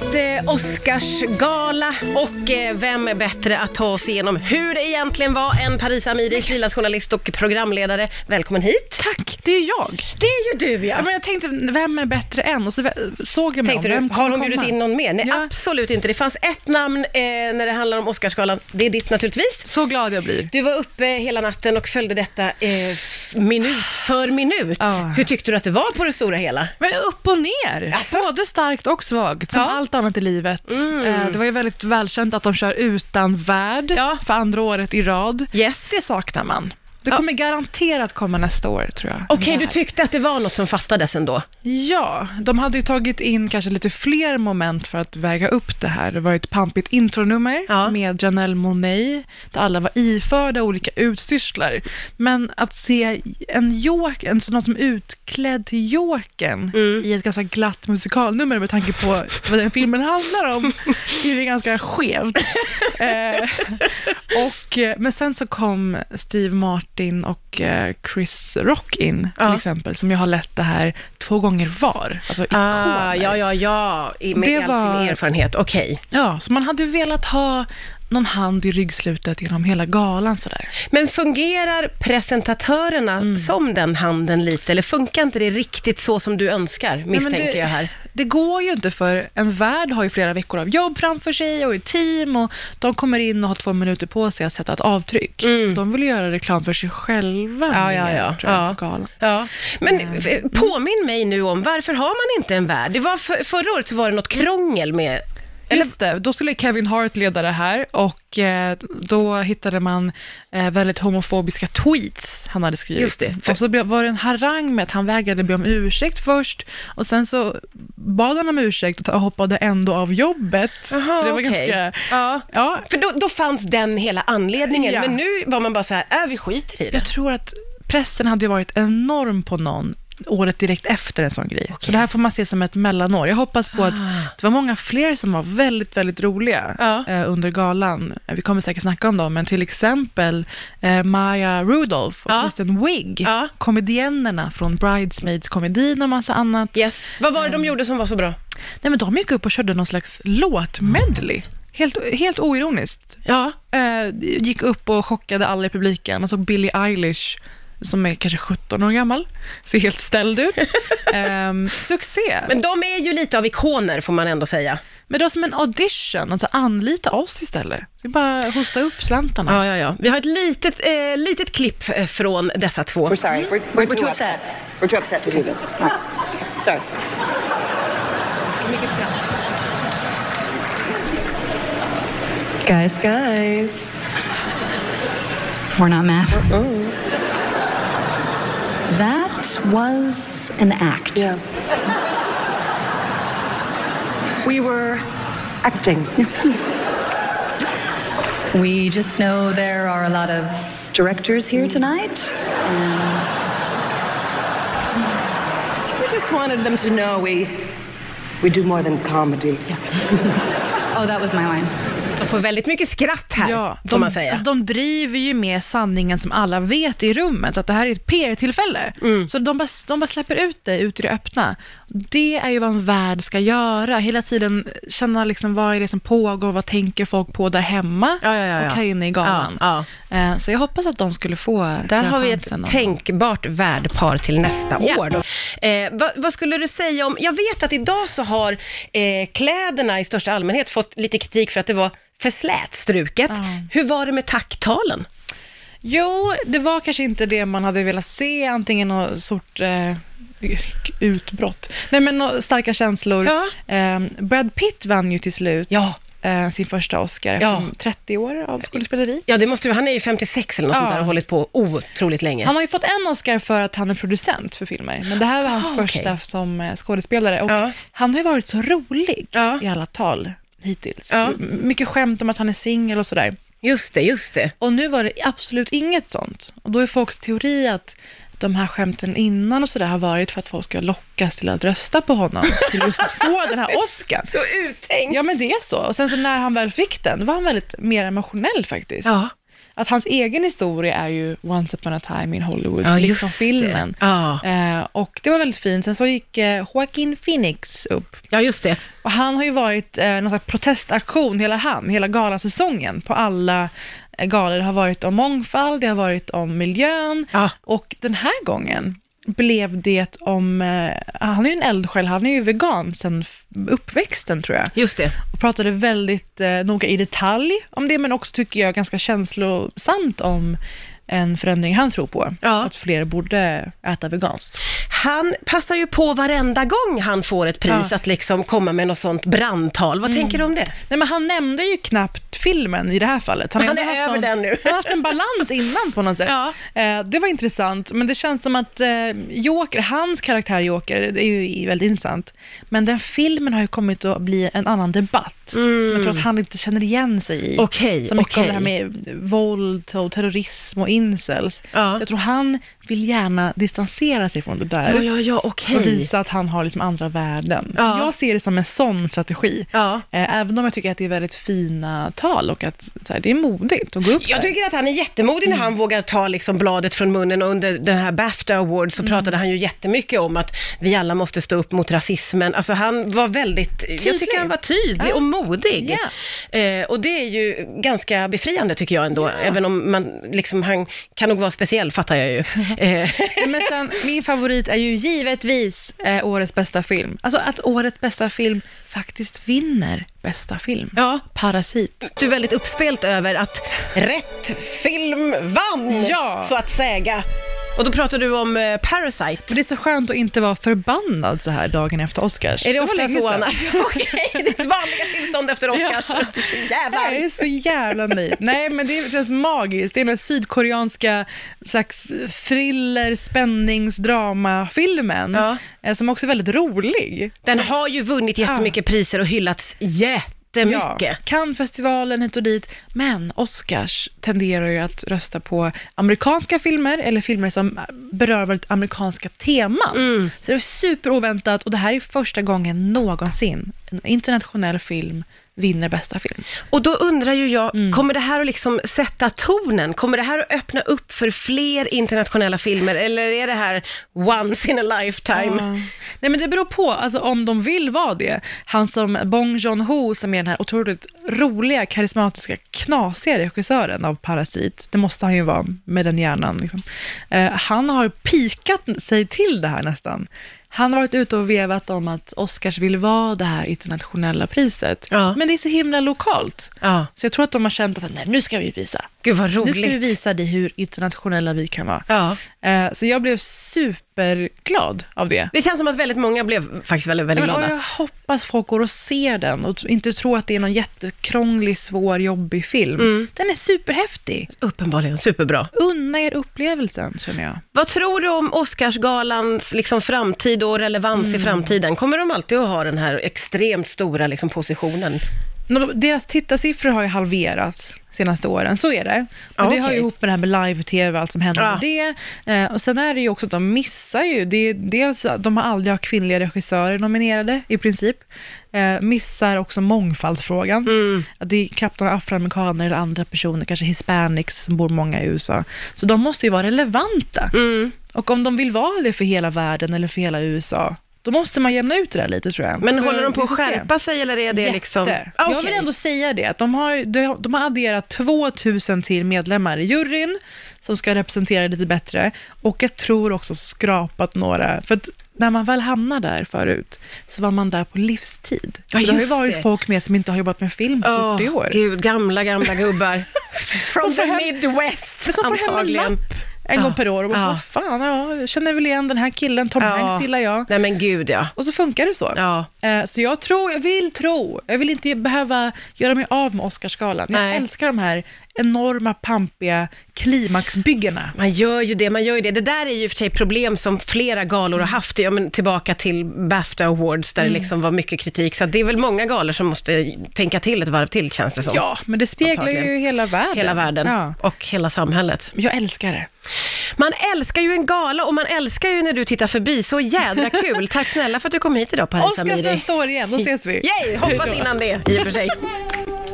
varit eh, Oscarsgala och eh, vem är bättre att ta oss igenom hur det egentligen var än Paris Amiri, frilansjournalist och programledare. Välkommen hit! Tack, det är jag. Det är ju du ja! Ja, men jag tänkte, vem är bättre än? Och så såg jag mig Tänkte om, du, vem har hon kommer bjudit komma? in någon mer? Nej, Ja. absolut inte. Det fanns ett namn eh, när det handlar om Oscarsgalan. Det är ditt naturligtvis. Så glad jag blir. Du var uppe hela natten och följde detta eh, f- minut för minut. Ja. Hur tyckte du att det var på det stora hela? Men upp och ner, Asså? både starkt och svagt, som Ja. Allt annat i livet. Eh, Det var ju väldigt välkänt att de kör utan värld Ja. för andra året i rad. Yes. Det saknar man. Det Ja. kommer garanterat komma nästa år, tror jag. Okej, Det du tyckte att det var något som fattades ändå? Ja, de hade ju tagit in kanske lite fler moment för att väga upp det här. Det var ett pampigt intronummer Ja. med Janelle Monáe, där alla var iförda olika utstyrslar. Men att se en Jok, en sån som utklädd till Jokern Mm. i ett ganska glatt musikalnummer med tanke på vad den filmen handlar om, är ju ganska skevt. eh, och, eh, men sen så kom Steve Martin och eh, Chris Rock in, till Ja. exempel, som ju har lett det här två gånger var. Alltså ikoner. Ah, ja, ja, ja, I- med Det all var- sin erfarenhet. Okej. Ja, så man hade velat ha någon hand i ryggslutet genom hela galan sådär. Men fungerar presentatörerna Mm. som den handen lite, eller funkar inte det riktigt så som du önskar, misstänker det- jag här? Det går ju inte för en värd har ju flera veckor av jobb framför sig och ett team och de kommer in och har två minuter på sig att sätta ett avtryck. De vill göra reklam för sig själva Mm. Ja, ja, ja. jag, ja. ja. Men Mm. påminn mig nu om, varför har man inte en värd? Det var för, förra året så var det något krångel med... Just det, då skulle Kevin Hart leda det här och eh, då hittade man eh, väldigt homofobiska tweets han hade skrivit. Just det, för- Och så var det en harang med att han vägrade be om ursäkt först och sen så bad han om ursäkt och hoppade ändå av jobbet. Jaha, så det var okej. ganska... Ja. Ja, För då, då fanns den hela anledningen, Ja. men nu var man bara så här, äh, vi skiter i det. jag tror att pressen hade ju varit enorm på någon året direkt efter en sån grej. Så det här får man se som ett mellanår. Jag hoppas på att det var många fler som var väldigt, väldigt roliga Ja. eh, under galan. Eh, Vi kommer säkert snacka om dem, men till exempel eh, Maya Rudolph och Ja. Kristen Wiig, Ja. komediennerna från Bridesmaids-komedin och massa annat. Yes. Vad var det Mm. de gjorde som var så bra? Nej, men de gick upp och körde någon slags låtmedley. Helt, helt oironiskt. Ja. Eh, gick upp och chockade alla i publiken. Man såg Billie Eilish, som är kanske 17 år gammal, ser helt ställd ut. Ehm, succé! Men, Men de är ju lite av ikoner, får man ändå säga. det var som en audition, alltså anlita oss istället. Är bara hosta upp slantarna. Ja, ja, ja. Vi har ett litet, eh, litet klipp eh, från dessa två. We're sorry. We're, we're, too upset. We're too upset to do this. Right. Sorry. Guys, guys. We're not mad. That was an act. Yeah. We were acting. We just know there are a lot of directors here mm. tonight. And We just wanted them to know we we do more than comedy. Yeah. oh, that was my line. De får väldigt mycket skratt här, Ja, får de, man säga. Alltså, de driver ju med sanningen som alla vet i rummet, att det här är ett PR-tillfälle. Mm. Så de bara, de bara släpper ut det ut i det öppna. Det är ju vad en värld ska göra. Hela tiden känna liksom, vad är det som pågår, vad tänker folk på där hemma Ja, ja, ja, och här inne i galan. Eh, Så jag hoppas att de skulle få Där har vi ett tänkbart värdpar till nästa Ja. år. Eh, vad, vad skulle du säga om, jag vet att idag så har eh, kläderna i största allmänhet fått lite kritik för att det var för slätstruket. Ja. Hur var det med tacktalen? Jo, det var kanske inte det man hade velat se, antingen någon sort eh, utbrott. Nej, men starka känslor. Ja. Eh, Brad Pitt vann ju till slut Ja. eh, sin första Oscar Ja. efter 30 år av skådespeleri. Ja, det måste han är ju 56 eller något Ja. sånt där och hållit på otroligt länge. Han har ju fått en Oscar för att han är producent för filmer, men det här var hans Ah, första som eh, skådespelare. Och Ja. Han har ju varit så rolig Ja. i alla tal hittills. Ja. Mycket skämt om att han är singel och sådär. Just det, just det. Och nu var det absolut inget sånt. Och då är folks teori att de här skämten innan och sådär har varit för att folk ska lockas till att rösta på honom, till just att få den här Oscar. Så uttänkt. Ja, men det är så. Och sen så när han väl fick den, då var han väldigt mer emotionell faktiskt. Ja. Att hans egen historia är ju Once upon a time in Hollywood, Ja, liksom det. filmen. Ja. Eh, och det var väldigt fint. Sen så gick eh, Joaquin Phoenix upp. Ja, just det. Och han har ju varit eh, någon slags protestaktion, hela han, hela galasäsongen, på alla eh, galor. Det har varit om mångfald, det har varit om miljön. Ja. Och den här gången blev det om, eh, han är ju en eldsjäl, han är ju vegan sen uppväxten tror jag. Just det. Och pratade väldigt eh, noga i detalj om det, men också tycker jag ganska känslosamt om en förändring han tror på. Ja. Att fler borde äta veganskt. Han passar ju på varenda gång han får ett pris Ja. Mm. att liksom komma med något sånt brandtal. Vad tänker du om det? Nej, men han nämnde ju knappt filmen i det här fallet. Han ändå är över den nu. Han har haft en balans innan på något sätt. Ja. Eh, det var intressant, men det känns som att eh, Joker, hans karaktär Joker, det är ju väldigt intressant. Men den filmen har ju kommit att bli en annan debatt, som jag tror att han inte känner igen sig i. Mm. Okej, så mycket om okej. det här med våld och terrorism och incels. Ja. Så jag tror han vill gärna distansera sig från det där. Ja, ja, ja, okej. Och visa att han har liksom andra värden. Ja. Så jag ser det som en sån strategi. Ja. Eh, Även om jag tycker att det är väldigt fina tal och att här, det är modigt att gå upp Jag tycker att han är jättemodig när han vågar ta liksom bladet från munnen och under den här Bafta Award så pratade han ju jättemycket om att vi alla måste stå upp mot rasismen. Alltså han var väldigt, jag Tydlig. tycker han var tydlig Ja. och modig. Ja. Eh, och det är ju ganska befriande tycker jag ändå, även om man liksom, han kan nog vara speciell fattar jag ju. Eh, Men sen, min favorit är ju givetvis eh, årets bästa film. Alltså att årets bästa film faktiskt vinner bästa film. ja, Parasit. du är väldigt uppspelt över att rätt film vann, Ja. så att säga. Och då pratar du om eh, Parasite. Det är så skönt att inte vara förbannad så här dagen efter Oscars. Är det ofta så annars? Okej, ditt vanliga tillstånd efter Oscars. Ja. Så Jag jävlar. är så jävla nöjd. Nej, men det känns magiskt. Det är den sydkoreanska slags thriller, spännings, drama-filmen Ja. eh, som också är väldigt rolig. Den har ju vunnit jättemycket priser och hyllats jättemycket. Ja, Cannes-festivalen hit och dit, men Oscars tenderar ju att rösta på amerikanska filmer eller filmer som berör väldigt amerikanska teman. Mm. Så det är superoväntat och det här är första gången någonsin en internationell film vinner bästa film. Och då undrar ju jag, Mm. kommer det här att liksom sätta tonen? Kommer det här att öppna upp för fler internationella filmer? Eller är det här once in a lifetime? Ja. Nej, men det beror på alltså, om de vill vara det. Han som Bong Joon-Ho, som är den här otroligt roliga, karismatiska, knasiga regissören av Parasit, det måste han ju vara med den hjärnan. Liksom. Eh, han har pikat sig till det här nästan. Han har varit ute och vevat om att Oscars vill vara det här internationella priset. Ja. Men det är så himla lokalt. Ja, Så jag tror att de har känt att nej, nu ska vi visa. Gud vad roligt. Nu ska vi visa dig hur internationella vi kan vara. Ja. Eh, så jag blev superglad av det. Det känns som att väldigt många blev faktiskt väldigt, väldigt glada. jag hoppas folk går och ser den och inte tror att det är någon jättekrånglig, svår, jobbig film. Mm. Den är superhäftig. Uppenbarligen superbra. Unna er upplevelsen, känner jag. Vad tror du om Oscarsgalans liksom framtid och relevans Mm. i framtiden? Kommer de alltid att ha den här extremt stora liksom positionen? Deras tittarsiffror har ju halverats senaste åren, så är det. Och Ja, det har ihop med det här med live-tv, allt som händer Ja. med det. Eh, och sen är det ju också att de missar ju, det är dels de har aldrig haft kvinnliga regissörer nominerade i princip. Eh, missar också mångfaldsfrågan. Mm. Att det är knappt några afroamerikaner eller andra personer, kanske hispanics som bor många i USA. Så de måste ju vara relevanta. Mm. Och om de vill vara det för hela världen eller för hela USA, då måste man jämna ut det där lite tror jag. Men Så håller de på att får se. skärpa sig eller är det Jätte. liksom... Ah, Jag okej. vill ändå säga det, att de har, de, har adderat 2000 till medlemmar i juryn, som ska representera lite bättre, och jag tror också skrapat några, för att när man väl hamnar där förut, så var man där på livstid. Ja, så det har ju varit det. folk med som inte har jobbat med film på Åh, 40 år. Gud, gamla, gamla gubbar. From the hem- Midwest, Men som får hem en antagligen. lapp en Ja. gång per år och bara, Ja. fan, ja, jag känner väl igen den här killen, Tom Hanks gillar jag. Nej men gud ja. Och så funkar det så. Ja. Eh, Så jag tror, jag vill tro, jag vill inte behöva göra mig av med Oscarsgalan. Jag älskar de här enorma, pampiga klimaxbyggena. Man gör ju det, man gör ju det. Det där är ju för sig problem som flera galor har haft. Ja, men tillbaka till Bafta Awards där Mm. det liksom var mycket kritik. Så det är väl många galor som måste tänka till ett varv till känns det som. Ja, men det speglar ju hela världen. Hela världen Ja. och hela samhället. Jag älskar det. Man älskar ju en gala och man älskar ju när du tittar förbi. Så jädra kul. Tack snälla för att du kom hit idag Paris Amiri. nästa år igen, då ses vi. Yay! Hoppas innan det i och för sig.